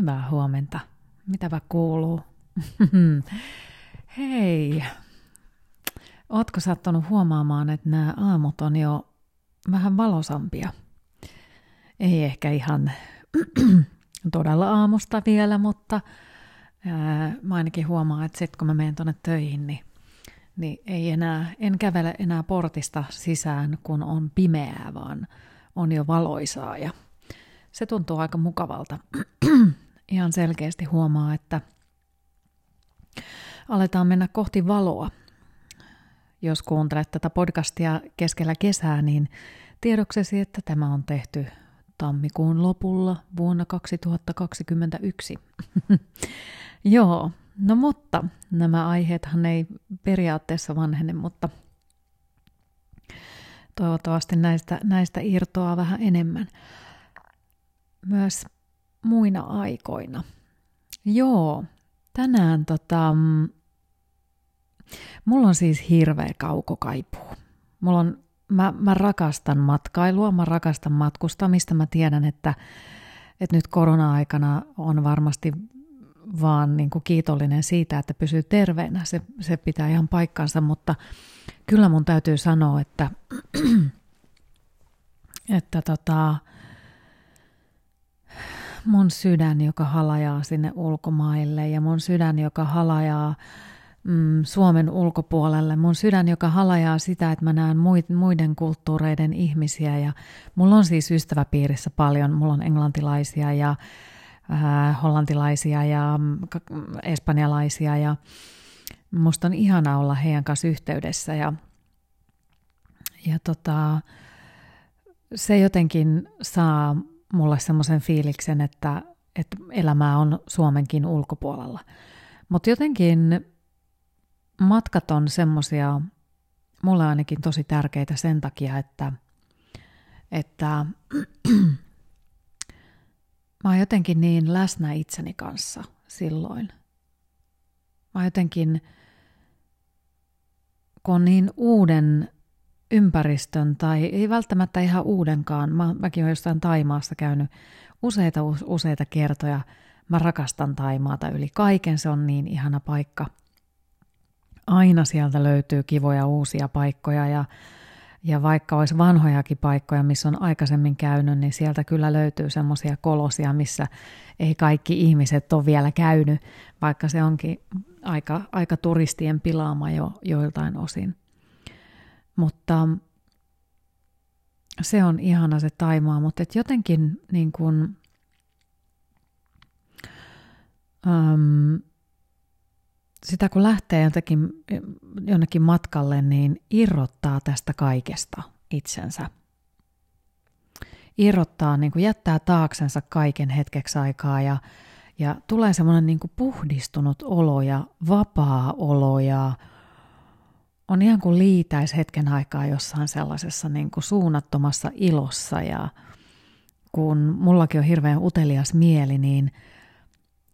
Hyvää huomenta. Mitäpä kuuluu? Hei. Ootko sattunut huomaamaan, että nämä aamut on jo vähän valosampia? Ei ehkä ihan todella aamusta vielä, mutta ää, mä ainakin huomaan, että sitten kun mä menen tuonne töihin, niin, niin ei enää, en kävele enää portista sisään, kun on pimeää, vaan on jo valoisaa ja se tuntuu aika mukavalta. Ihan selkeästi huomaa, että aletaan mennä kohti valoa. Jos kuuntelet tätä podcastia keskellä kesää, niin tiedoksesi, että tämä on tehty tammikuun lopulla vuonna 2021. Joo, no mutta nämä aiheethan ei periaatteessa vanhene, mutta toivottavasti näistä, näistä irtoaa vähän enemmän myös muina aikoina. Joo, tänään tota, mm, mulla on siis hirveä kaukokaipuu. Mulla on, mä, mä rakastan matkailua, mä rakastan matkustamista. Mä tiedän, että, että nyt korona-aikana on varmasti vaan niin kuin kiitollinen siitä, että pysyy terveenä. Se, se pitää ihan paikkansa, mutta kyllä mun täytyy sanoa, että, että tota, mun sydän, joka halajaa sinne ulkomaille ja mun sydän, joka halajaa mm, Suomen ulkopuolelle, mun sydän, joka halajaa sitä, että mä näen muiden kulttuureiden ihmisiä ja mulla on siis ystäväpiirissä paljon, mulla on englantilaisia ja äh, hollantilaisia ja mm, espanjalaisia ja musta on ihana olla heidän kanssa yhteydessä ja, ja tota, se jotenkin saa mulle semmoisen fiiliksen, että, että elämää on Suomenkin ulkopuolella. Mutta jotenkin matkat on semmoisia, mulle ainakin tosi tärkeitä sen takia, että, että mä oon jotenkin niin läsnä itseni kanssa silloin. Mä jotenkin, kun on niin uuden ympäristön tai ei välttämättä ihan uudenkaan. Mä, mäkin olen jostain Taimaassa käynyt useita useita kertoja. Mä rakastan Taimaata yli kaiken, se on niin ihana paikka. Aina sieltä löytyy kivoja uusia paikkoja ja, ja vaikka olisi vanhojakin paikkoja, missä on aikaisemmin käynyt, niin sieltä kyllä löytyy semmoisia kolosia, missä ei kaikki ihmiset ole vielä käynyt, vaikka se onkin aika, aika turistien pilaama jo joiltain osin. Mutta se on ihana se Taimaa, mutta et jotenkin niin kun, äm, sitä kun lähtee jotenkin, jonnekin matkalle, niin irrottaa tästä kaikesta itsensä. Irrottaa, niin kuin jättää taaksensa kaiken hetkeksi aikaa ja, ja tulee semmoinen niin puhdistunut olo ja vapaa olo ja on ihan kuin liitäisi hetken aikaa jossain sellaisessa niin kuin suunnattomassa ilossa ja kun mullakin on hirveän utelias mieli, niin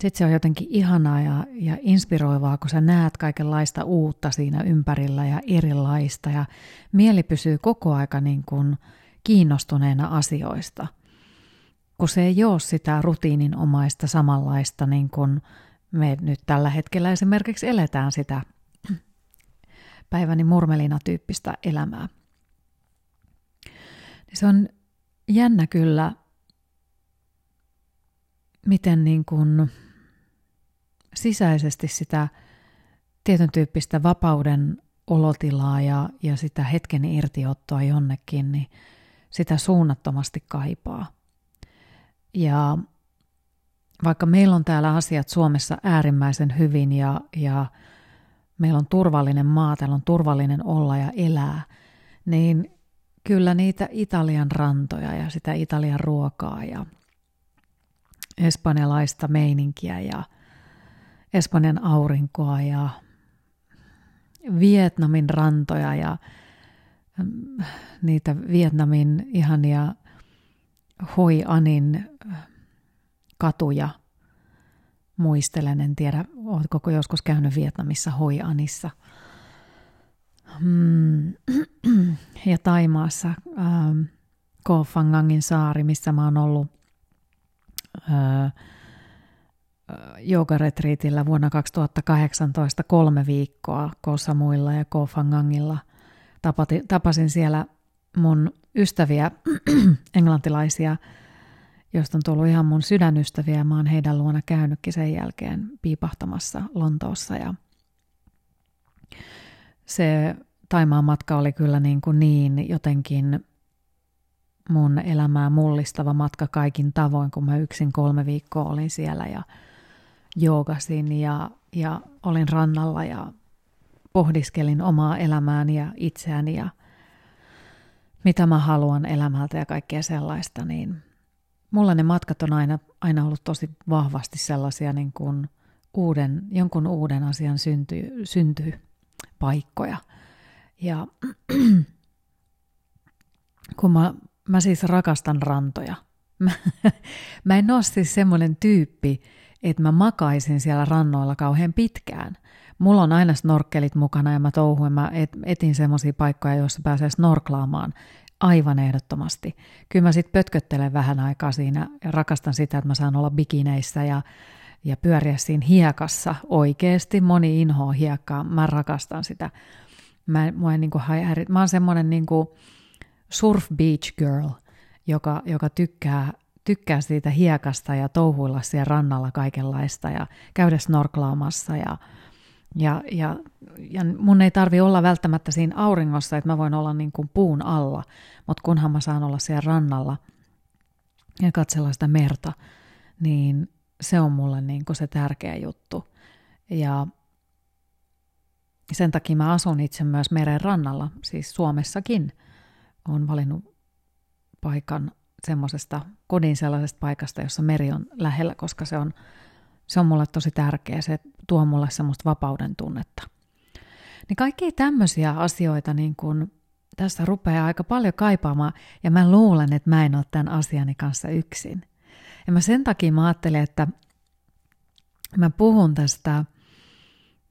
sitten se on jotenkin ihanaa ja, ja inspiroivaa, kun sä näet kaikenlaista uutta siinä ympärillä ja erilaista ja mieli pysyy koko aika niin kuin kiinnostuneena asioista. Kun se ei ole sitä rutiininomaista samanlaista, niin kuin me nyt tällä hetkellä esimerkiksi eletään sitä päiväni murmelina-tyyppistä elämää. Se on jännä kyllä, miten niin kuin sisäisesti sitä tietyn tyyppistä vapauden olotilaa ja, ja sitä hetken irtiottoa jonnekin, niin sitä suunnattomasti kaipaa. Ja vaikka meillä on täällä asiat Suomessa äärimmäisen hyvin ja, ja meillä on turvallinen maa, täällä on turvallinen olla ja elää, niin kyllä niitä Italian rantoja ja sitä Italian ruokaa ja espanjalaista meininkiä ja Espanjan aurinkoa ja Vietnamin rantoja ja mm, niitä Vietnamin ihania Hoi Anin katuja – muistelen, en tiedä, oletko joskus käynyt Vietnamissa Hoi Anissa. Hmm. Ja Taimaassa ähm, Koh Phangangin saari, missä mä oon ollut äh, joogaretriitillä vuonna 2018 kolme viikkoa Kosamuilla ja Kofangangilla. Tapasin siellä mun ystäviä, englantilaisia, joista on tullut ihan mun sydänystäviä. Mä oon heidän luona käynytkin sen jälkeen piipahtamassa Lontoossa ja se Taimaan matka oli kyllä niin, kuin niin jotenkin mun elämää mullistava matka kaikin tavoin, kun mä yksin kolme viikkoa olin siellä ja joogasin ja, ja olin rannalla ja pohdiskelin omaa elämääni ja itseäni ja mitä mä haluan elämältä ja kaikkea sellaista, niin mulla ne matkat on aina, aina ollut tosi vahvasti sellaisia niin kuin uuden, jonkun uuden asian synty, synty paikkoja. Ja kun mä, mä siis rakastan rantoja. Mä, mä en ole siis semmoinen tyyppi, että mä makaisin siellä rannoilla kauhean pitkään. Mulla on aina snorkkelit mukana ja mä touhuin, mä et, etin semmoisia paikkoja, joissa pääsee snorklaamaan aivan ehdottomasti. Kyllä mä sitten pötköttelen vähän aikaa siinä ja rakastan sitä, että mä saan olla bikineissä ja, ja pyöriä siinä hiekassa oikeasti. Moni inhoa hiekkaa, mä rakastan sitä. Mä, mua en niinku häiri, mä oon semmoinen niinku surf beach girl, joka, joka tykkää tykkää siitä hiekasta ja touhuilla siellä rannalla kaikenlaista ja käydä snorklaamassa ja, ja, ja, ja mun ei tarvi olla välttämättä siinä auringossa, että mä voin olla niin kuin puun alla, mutta kunhan mä saan olla siellä rannalla ja katsella sitä merta, niin se on mulle niin kuin se tärkeä juttu. Ja sen takia mä asun itse myös meren rannalla, siis Suomessakin. Olen valinnut paikan semmoisesta kodin sellaisesta paikasta, jossa meri on lähellä, koska se on, se on mulle tosi tärkeä. Se tuo mulle semmoista vapauden tunnetta. Niin kaikki tämmöisiä asioita niin kun tässä rupeaa aika paljon kaipaamaan, ja mä luulen, että mä en ole tämän asiani kanssa yksin. Ja mä sen takia mä ajattelin, että mä puhun tästä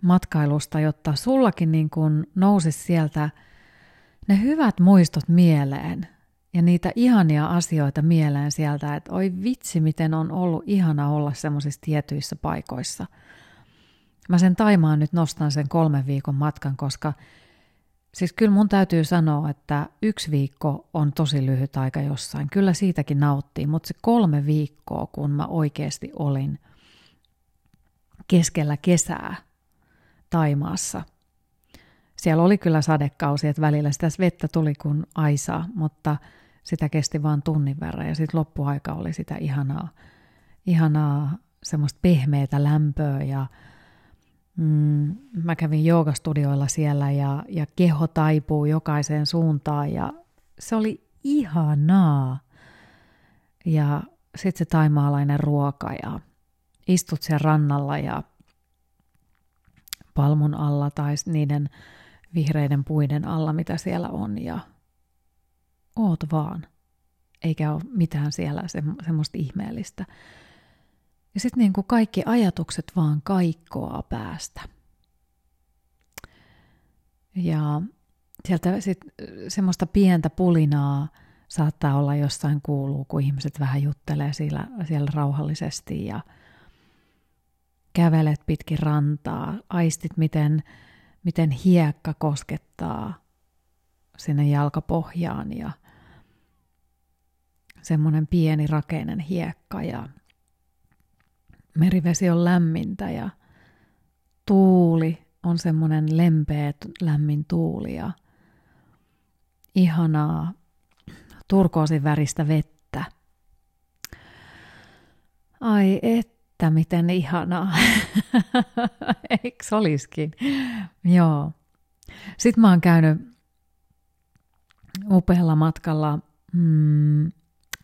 matkailusta, jotta sullakin niin kun nousisi sieltä ne hyvät muistot mieleen ja niitä ihania asioita mieleen sieltä, että oi vitsi, miten on ollut ihana olla semmoisissa tietyissä paikoissa. Mä sen Taimaan nyt nostan sen kolmen viikon matkan, koska siis kyllä mun täytyy sanoa, että yksi viikko on tosi lyhyt aika jossain. Kyllä siitäkin nauttii, mutta se kolme viikkoa, kun mä oikeasti olin keskellä kesää Taimaassa – siellä oli kyllä sadekausi, että välillä sitä vettä tuli kuin aisaa, mutta sitä kesti vain tunnin verran. Ja sitten loppuaika oli sitä ihanaa, ihanaa semmoista pehmeätä lämpöä. Ja mm, mä kävin joogastudioilla siellä ja, ja keho taipuu jokaiseen suuntaan. Ja se oli ihanaa. Ja sitten se taimaalainen ruoka ja istut siellä rannalla ja palmun alla tai niiden vihreiden puiden alla, mitä siellä on. Ja oot vaan. Eikä ole mitään siellä se, semmoista ihmeellistä. Ja sitten niin kuin kaikki ajatukset vaan kaikkoa päästä. Ja sieltä sit semmoista pientä pulinaa saattaa olla jossain kuuluu, kun ihmiset vähän juttelee siellä, siellä rauhallisesti ja kävelet pitkin rantaa, aistit miten, miten hiekka koskettaa sinne jalkapohjaan ja semmoinen pieni rakeinen hiekka ja merivesi on lämmintä ja tuuli on semmoinen lempeä lämmin tuuli ja ihanaa turkoosin väristä vettä. Ai että, miten ihanaa. Eikö olisikin? Joo. Sitten mä oon käynyt upealla matkalla mm,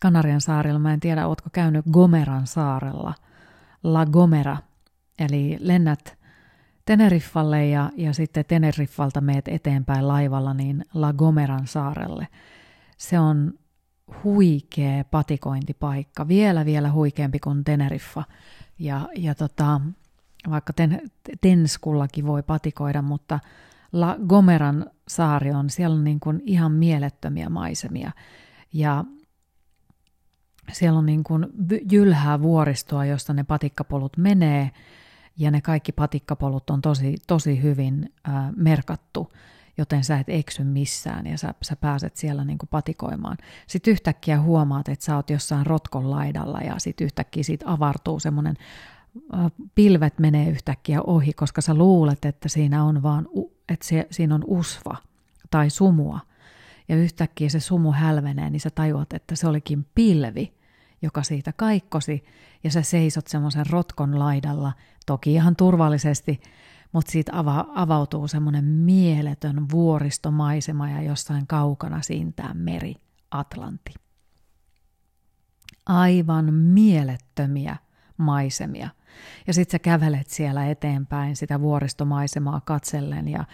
Kanarian saarilla. Mä en tiedä, ootko käynyt Gomeran saarella. La Gomera. Eli lennät Teneriffalle ja, ja sitten Teneriffalta meet eteenpäin laivalla niin La Gomeran saarelle. Se on huikea patikointipaikka, vielä vielä huikeampi kuin Teneriffa. Ja, ja tota, vaikka ten, Tenskullakin voi patikoida, mutta La Gomeran saari on, siellä on niin kuin ihan mielettömiä maisemia. Ja siellä on niin kuin jylhää vuoristoa, josta ne patikkapolut menee, ja ne kaikki patikkapolut on tosi, tosi hyvin ää, merkattu, joten sä et eksy missään ja sä, sä pääset siellä niin kuin patikoimaan. Sitten yhtäkkiä huomaat, että sä oot jossain rotkon laidalla ja sitten yhtäkkiä siitä avartuu semmoinen pilvet menee yhtäkkiä ohi, koska sä luulet, että siinä on vaan, että se, siinä on usva tai sumua. Ja yhtäkkiä se sumu hälvenee, niin sä tajuat, että se olikin pilvi, joka siitä kaikkosi, ja sä seisot semmoisen rotkon laidalla, toki ihan turvallisesti, mutta siitä ava- avautuu semmoinen mieletön vuoristomaisema ja jossain kaukana siintää meri, Atlanti. Aivan mielettömiä maisemia. Ja sitten sä kävelet siellä eteenpäin sitä vuoristomaisemaa katsellen ja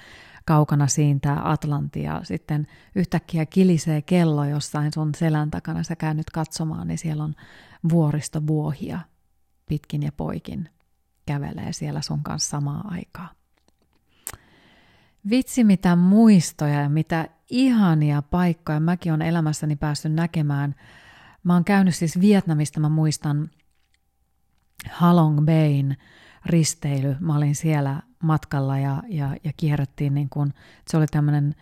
kaukana siintää Atlantia. Sitten yhtäkkiä kilisee kello jossain sun selän takana, sä käännyt katsomaan, niin siellä on vuoristovuohia pitkin ja poikin kävelee siellä sun kanssa samaa aikaa. Vitsi mitä muistoja ja mitä ihania paikkoja mäkin on elämässäni päässyt näkemään. Mä oon käynyt siis Vietnamista, mä muistan Halong Bayn risteily. Mä olin siellä matkalla ja, ja, ja kierrettiin, niin kun, se oli tämmöinen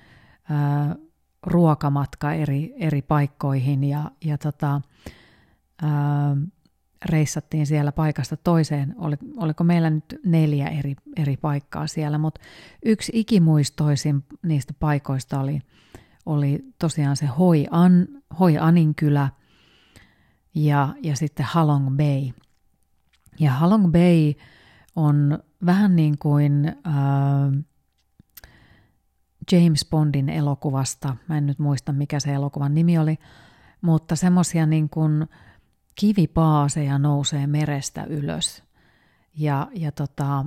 ruokamatka eri, eri paikkoihin ja, ja tota, ää, reissattiin siellä paikasta toiseen. Oli, oliko meillä nyt neljä eri, eri paikkaa siellä, mutta yksi ikimuistoisin niistä paikoista oli, oli tosiaan se Hoi, An, Hoi Anin kylä ja, ja sitten Halong Bay. Ja Halong Bay on vähän niin kuin äh, James Bondin elokuvasta, mä en nyt muista mikä se elokuvan nimi oli, mutta semmoisia niin kuin kivipaaseja nousee merestä ylös. Ja, ja tota,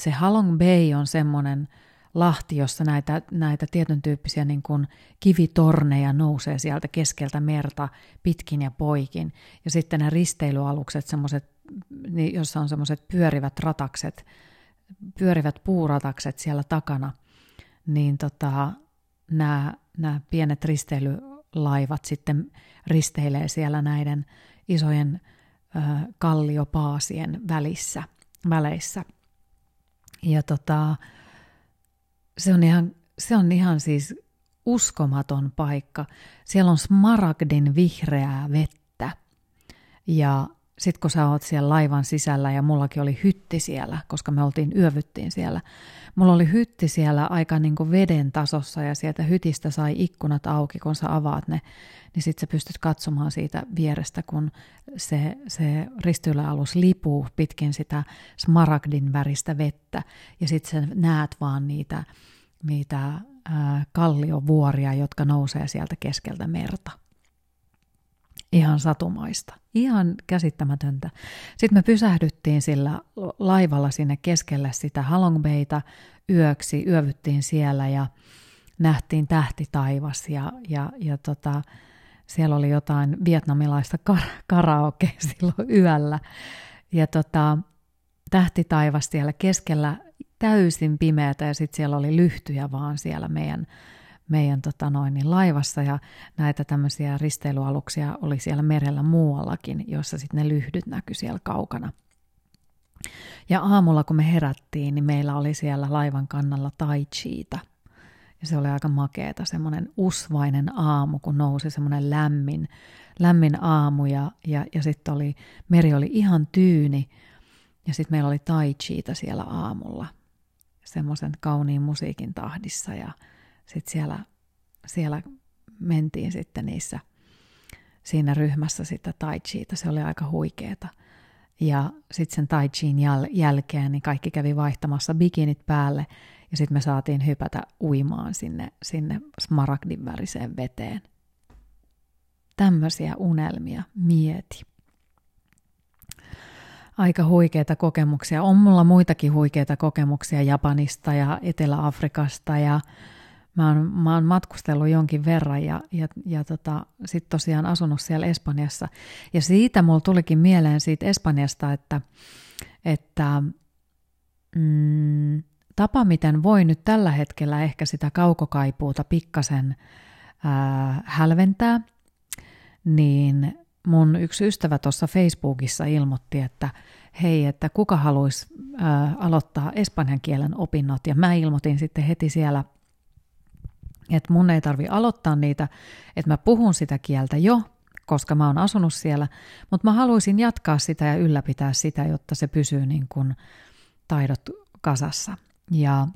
se Halong Bay on semmoinen lahti, jossa näitä, näitä tietyn tyyppisiä niin kuin kivitorneja nousee sieltä keskeltä merta pitkin ja poikin. Ja sitten ne risteilyalukset, semmoiset, niin, jossa on semmoiset pyörivät ratakset, pyörivät puuratakset siellä takana, niin tota, nämä, nämä pienet risteilylaivat sitten risteilee siellä näiden isojen ö, kalliopaasien välissä, väleissä. Ja tota, se on ihan, se on ihan siis uskomaton paikka. Siellä on smaragdin vihreää vettä ja sitten kun sä oot siellä laivan sisällä ja mullakin oli hytti siellä, koska me oltiin yövyttiin siellä. Mulla oli hytti siellä aika niin kuin veden tasossa ja sieltä hytistä sai ikkunat auki, kun sä avaat ne, niin sitten sä pystyt katsomaan siitä vierestä, kun se, se ristyilyalus lipuu pitkin sitä smaragdin väristä vettä ja sitten sä näet vaan niitä, niitä ää, kalliovuoria, jotka nousee sieltä keskeltä merta. Ihan satumaista. Ihan käsittämätöntä. Sitten me pysähdyttiin sillä laivalla sinne keskelle sitä Halong Bayta yöksi, yövyttiin siellä ja nähtiin tähtitaivas ja, ja, ja tota, siellä oli jotain vietnamilaista kar- karaoke silloin yöllä. Ja tota, tähtitaivas siellä keskellä täysin pimeätä ja sitten siellä oli lyhtyjä vaan siellä meidän meidän tota noin, niin laivassa ja näitä tämmöisiä risteilyaluksia oli siellä merellä muuallakin, jossa sitten ne lyhdyt näkyi siellä kaukana. Ja aamulla kun me herättiin, niin meillä oli siellä laivan kannalla tai chiita. Ja se oli aika makeeta, semmoinen usvainen aamu, kun nousi semmoinen lämmin, lämmin aamu ja, ja, ja sitten oli, meri oli ihan tyyni ja sitten meillä oli tai chiita siellä aamulla semmoisen kauniin musiikin tahdissa ja, sitten siellä, siellä mentiin sitten niissä siinä ryhmässä sitä tai chiita. Se oli aika huikeeta. Ja sitten sen tai chiin jäl- jälkeen niin kaikki kävi vaihtamassa bikinit päälle ja sitten me saatiin hypätä uimaan sinne, sinne smaragdin väriseen veteen. Tämmöisiä unelmia mieti. Aika huikeita kokemuksia. On mulla muitakin huikeita kokemuksia Japanista ja Etelä-Afrikasta ja Mä oon, mä oon matkustellut jonkin verran ja, ja, ja tota, sitten tosiaan asunut siellä Espanjassa. Ja siitä mulla tulikin mieleen siitä Espanjasta, että, että mm, tapa, miten voi nyt tällä hetkellä ehkä sitä kaukokaipuuta pikkasen ää, hälventää, niin mun yksi ystävä tuossa Facebookissa ilmoitti, että hei, että kuka haluaisi ää, aloittaa espanjan kielen opinnot. Ja mä ilmoitin sitten heti siellä, että mun ei tarvi aloittaa niitä, että mä puhun sitä kieltä jo, koska mä oon asunut siellä, mutta mä haluaisin jatkaa sitä ja ylläpitää sitä, jotta se pysyy niin kuin taidot kasassa. Ja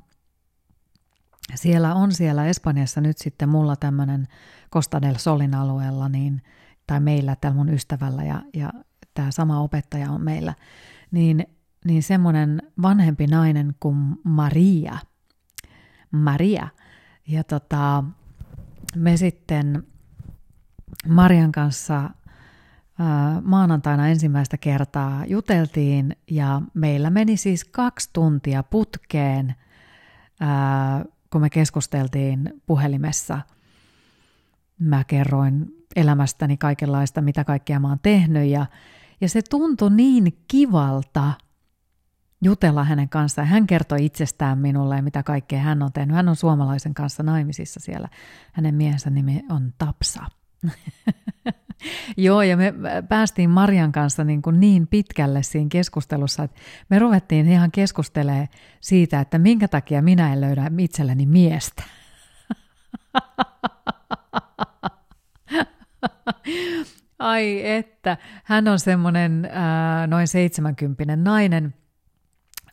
siellä on siellä Espanjassa nyt sitten mulla tämmöinen Costa del Solin alueella, niin, tai meillä, tällä mun ystävällä ja, ja tämä sama opettaja on meillä, niin, niin semmoinen vanhempi nainen kuin Maria. Maria. Ja tota, me sitten Marian kanssa maanantaina ensimmäistä kertaa juteltiin ja meillä meni siis kaksi tuntia putkeen, kun me keskusteltiin puhelimessa. Mä kerroin elämästäni kaikenlaista, mitä kaikkea mä oon tehnyt ja, ja se tuntui niin kivalta jutella hänen kanssaan. Hän kertoi itsestään minulle, mitä kaikkea hän on tehnyt. Hän on suomalaisen kanssa naimisissa siellä. Hänen miehensä nimi on Tapsa. Joo, ja me päästiin Marian kanssa niin, kuin niin pitkälle siinä keskustelussa, että me ruvettiin ihan keskustelemaan siitä, että minkä takia minä en löydä itselleni miestä. Ai että, hän on semmoinen äh, noin 70 nainen,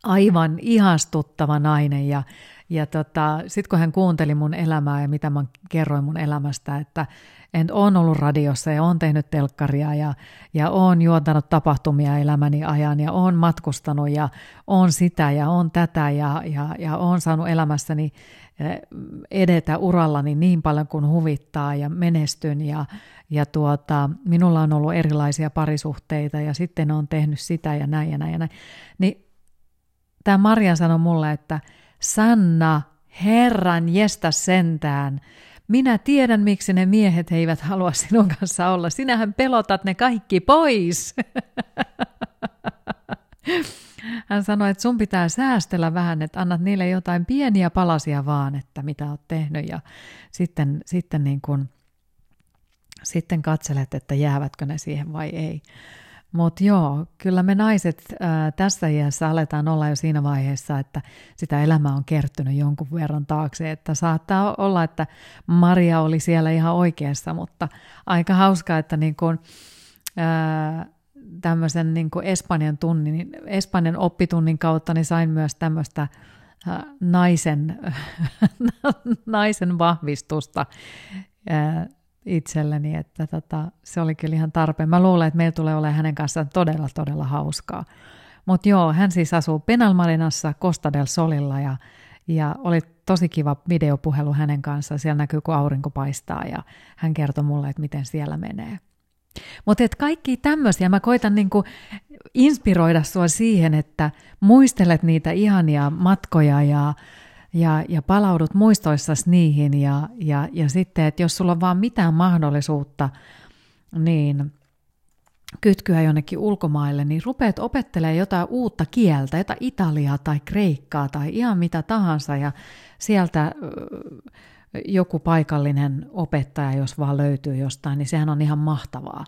aivan ihastuttava nainen ja, ja tota, sitten kun hän kuunteli mun elämää ja mitä mä kerroin mun elämästä, että en on ollut radiossa ja on tehnyt telkkaria ja, ja on juontanut tapahtumia elämäni ajan ja on matkustanut ja on sitä ja on tätä ja, ja, ja on saanut elämässäni eh, edetä urallani niin paljon kuin huvittaa ja menestyn ja, ja tuota, minulla on ollut erilaisia parisuhteita ja sitten on tehnyt sitä ja näin ja näin ja näin. Niin tämä Marja sanoi mulle, että Sanna, Herran jestä sentään, minä tiedän, miksi ne miehet eivät halua sinun kanssa olla. Sinähän pelotat ne kaikki pois. Hän sanoi, että sun pitää säästellä vähän, että annat niille jotain pieniä palasia vaan, että mitä oot tehnyt ja sitten, sitten, niin kun, sitten katselet, että jäävätkö ne siihen vai ei. Mutta joo, kyllä me naiset ää, tässä iässä aletaan olla jo siinä vaiheessa, että sitä elämää on kertynyt jonkun verran taakse, että saattaa olla, että Maria oli siellä ihan oikeassa, mutta aika hauska, että niin kun, ää, tämmöisen niin kuin Espanjan, tunnin, Espanjan oppitunnin kautta niin sain myös tämmöistä naisen, naisen vahvistusta itselleni, että tota, se oli kyllä ihan tarpeen. Mä luulen, että meillä tulee olemaan hänen kanssaan todella, todella hauskaa. Mutta joo, hän siis asuu Penalmarinassa Costa del Solilla ja, ja oli tosi kiva videopuhelu hänen kanssaan. Siellä näkyy, kun aurinko paistaa ja hän kertoi mulle, että miten siellä menee. Mutta kaikki tämmöisiä, mä koitan niinku inspiroida sua siihen, että muistelet niitä ihania matkoja ja ja, ja palaudut muistoissasi niihin ja, ja, ja sitten, että jos sulla on vaan mitään mahdollisuutta, niin kytkyä jonnekin ulkomaille, niin rupeat opettelemaan jotain uutta kieltä, jotain italiaa tai kreikkaa tai ihan mitä tahansa ja sieltä joku paikallinen opettaja, jos vaan löytyy jostain, niin sehän on ihan mahtavaa.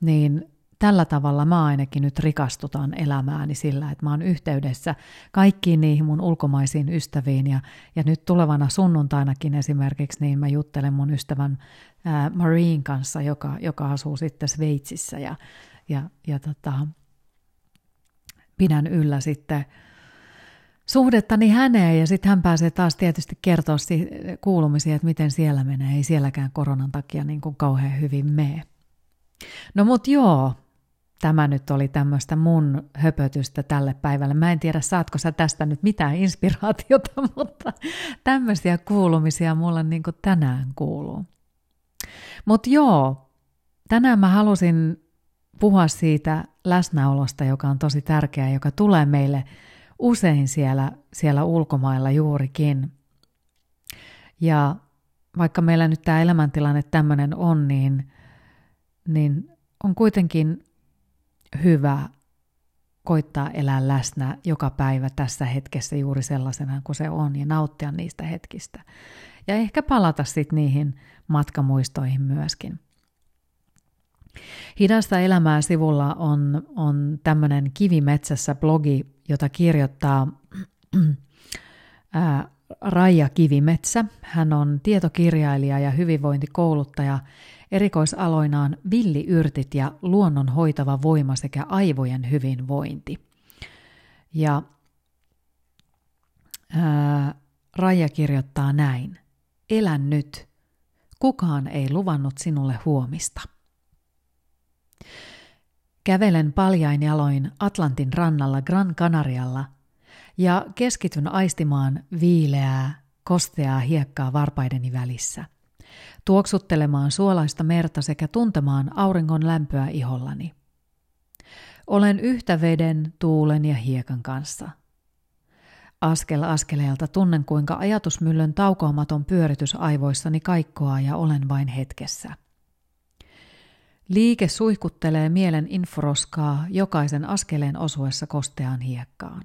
Niin tällä tavalla mä ainakin nyt rikastutan elämääni sillä, että mä oon yhteydessä kaikkiin niihin mun ulkomaisiin ystäviin ja, ja nyt tulevana sunnuntainakin esimerkiksi niin mä juttelen mun ystävän ää, Marine kanssa, joka, joka asuu sitten Sveitsissä ja, ja, ja tota, pidän yllä sitten suhdettani häneen ja sitten hän pääsee taas tietysti kertoa kuulumisia, että miten siellä menee. Ei sielläkään koronan takia niin kuin kauhean hyvin mene. No mut joo, tämä nyt oli tämmöistä mun höpötystä tälle päivälle. Mä en tiedä, saatko sä tästä nyt mitään inspiraatiota, mutta tämmöisiä kuulumisia mulla niin tänään kuuluu. Mutta joo, tänään mä halusin puhua siitä läsnäolosta, joka on tosi tärkeää, joka tulee meille usein siellä, siellä ulkomailla juurikin. Ja vaikka meillä nyt tämä elämäntilanne tämmöinen on, niin, niin on kuitenkin hyvä koittaa elää läsnä joka päivä tässä hetkessä juuri sellaisena kuin se on ja nauttia niistä hetkistä. Ja ehkä palata sitten niihin matkamuistoihin myöskin. Hidasta elämää sivulla on, on tämmöinen Kivimetsässä blogi, jota kirjoittaa Raija Kivimetsä. Hän on tietokirjailija ja hyvinvointikouluttaja, erikoisaloinaan villiyrtit ja luonnon hoitava voima sekä aivojen hyvinvointi. Ja ää, Raija kirjoittaa näin. Elä nyt. Kukaan ei luvannut sinulle huomista. Kävelen paljain jaloin Atlantin rannalla Gran Canarialla ja keskityn aistimaan viileää, kosteaa hiekkaa varpaideni välissä, tuoksuttelemaan suolaista merta sekä tuntemaan auringon lämpöä ihollani. Olen yhtä veden, tuulen ja hiekan kanssa. Askel askeleelta tunnen, kuinka ajatusmyllön taukoamaton pyöritys aivoissani kaikkoaa ja olen vain hetkessä – Liike suihkuttelee mielen inforoskaa jokaisen askeleen osuessa kosteaan hiekkaan.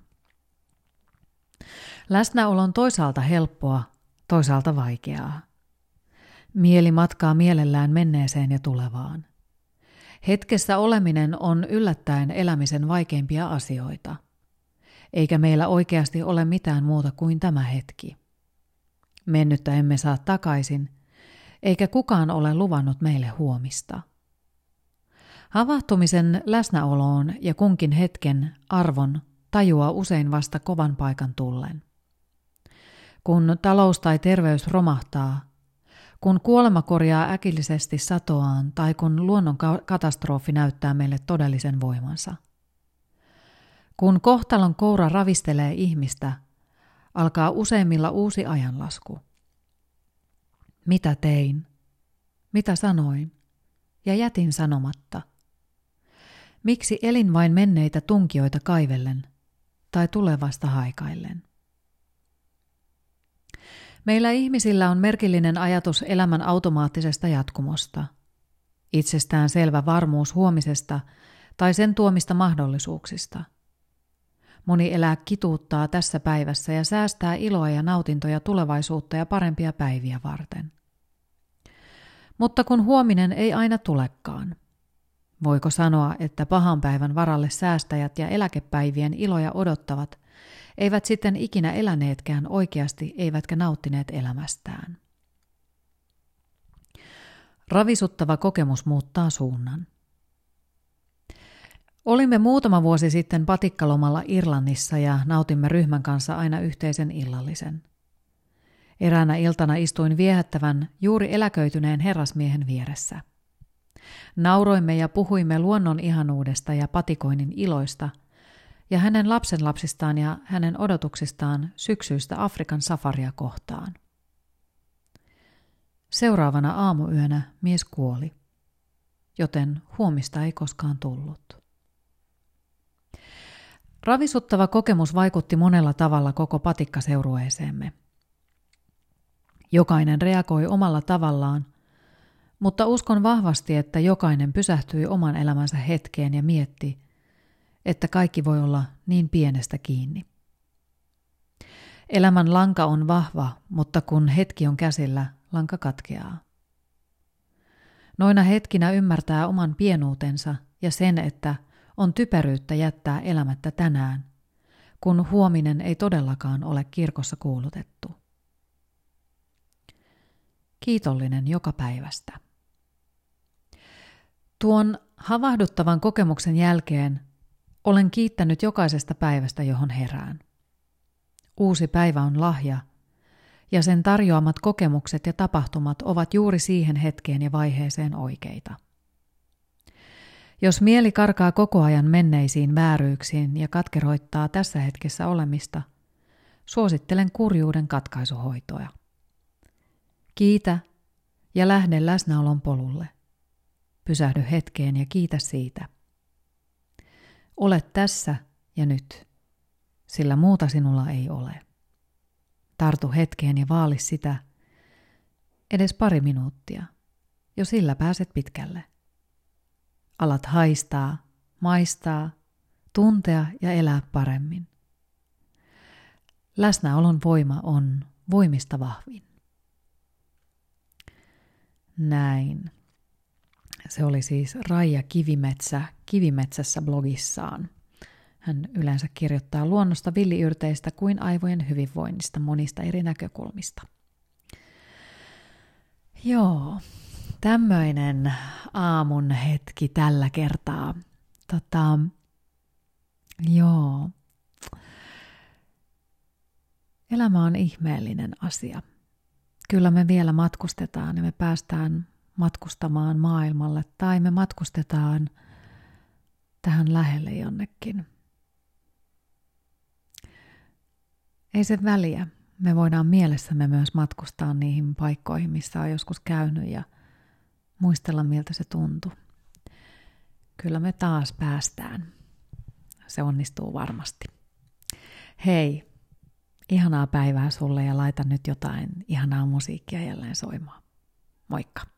Läsnäolo on toisaalta helppoa, toisaalta vaikeaa. Mieli matkaa mielellään menneeseen ja tulevaan. Hetkessä oleminen on yllättäen elämisen vaikeimpia asioita. Eikä meillä oikeasti ole mitään muuta kuin tämä hetki. Mennyttä emme saa takaisin, eikä kukaan ole luvannut meille huomista – Havahtumisen läsnäoloon ja kunkin hetken arvon tajuaa usein vasta kovan paikan tullen. Kun talous tai terveys romahtaa, kun kuolema korjaa äkillisesti satoaan tai kun luonnon katastrofi näyttää meille todellisen voimansa. Kun kohtalon koura ravistelee ihmistä, alkaa useimmilla uusi ajanlasku. Mitä tein? Mitä sanoin? Ja jätin sanomatta – Miksi elin vain menneitä tunkioita kaivellen tai tulevasta haikaillen? Meillä ihmisillä on merkillinen ajatus elämän automaattisesta jatkumosta, itsestään selvä varmuus huomisesta tai sen tuomista mahdollisuuksista. Moni elää kituuttaa tässä päivässä ja säästää iloa ja nautintoja tulevaisuutta ja parempia päiviä varten. Mutta kun huominen ei aina tulekaan – Voiko sanoa, että pahan päivän varalle säästäjät ja eläkepäivien iloja odottavat, eivät sitten ikinä eläneetkään oikeasti eivätkä nauttineet elämästään? Ravisuttava kokemus muuttaa suunnan. Olimme muutama vuosi sitten patikkalomalla Irlannissa ja nautimme ryhmän kanssa aina yhteisen illallisen. Eräänä iltana istuin viehättävän, juuri eläköityneen herrasmiehen vieressä – Nauroimme ja puhuimme luonnon ihanuudesta ja patikoinnin iloista, ja hänen lapsenlapsistaan ja hänen odotuksistaan syksyistä Afrikan safaria kohtaan. Seuraavana aamuyönä mies kuoli, joten huomista ei koskaan tullut. Ravisuttava kokemus vaikutti monella tavalla koko patikkaseurueeseemme. Jokainen reagoi omalla tavallaan, mutta uskon vahvasti, että jokainen pysähtyi oman elämänsä hetkeen ja mietti, että kaikki voi olla niin pienestä kiinni. Elämän lanka on vahva, mutta kun hetki on käsillä, lanka katkeaa. Noina hetkinä ymmärtää oman pienuutensa ja sen, että on typeryyttä jättää elämättä tänään, kun huominen ei todellakaan ole kirkossa kuulutettu. Kiitollinen joka päivästä. Tuon havahduttavan kokemuksen jälkeen olen kiittänyt jokaisesta päivästä, johon herään. Uusi päivä on lahja, ja sen tarjoamat kokemukset ja tapahtumat ovat juuri siihen hetkeen ja vaiheeseen oikeita. Jos mieli karkaa koko ajan menneisiin vääryyksiin ja katkeroittaa tässä hetkessä olemista, suosittelen kurjuuden katkaisuhoitoa. Kiitä ja lähde läsnäolon polulle. Pysähdy hetkeen ja kiitä siitä. Ole tässä ja nyt, sillä muuta sinulla ei ole. Tartu hetkeen ja vaali sitä edes pari minuuttia. Jo sillä pääset pitkälle. Alat haistaa, maistaa, tuntea ja elää paremmin. Läsnäolon voima on voimista vahvin. Näin. Se oli siis Raija Kivimetsä Kivimetsässä blogissaan. Hän yleensä kirjoittaa luonnosta villiyrteistä kuin aivojen hyvinvoinnista monista eri näkökulmista. Joo, tämmöinen aamun hetki tällä kertaa. Tota, joo. Elämä on ihmeellinen asia. Kyllä me vielä matkustetaan ja me päästään matkustamaan maailmalle tai me matkustetaan tähän lähelle jonnekin. Ei se väliä. Me voidaan mielessämme myös matkustaa niihin paikkoihin, missä on joskus käynyt ja muistella, miltä se tuntui. Kyllä me taas päästään. Se onnistuu varmasti. Hei, ihanaa päivää sulle ja laita nyt jotain ihanaa musiikkia jälleen soimaan. Moikka!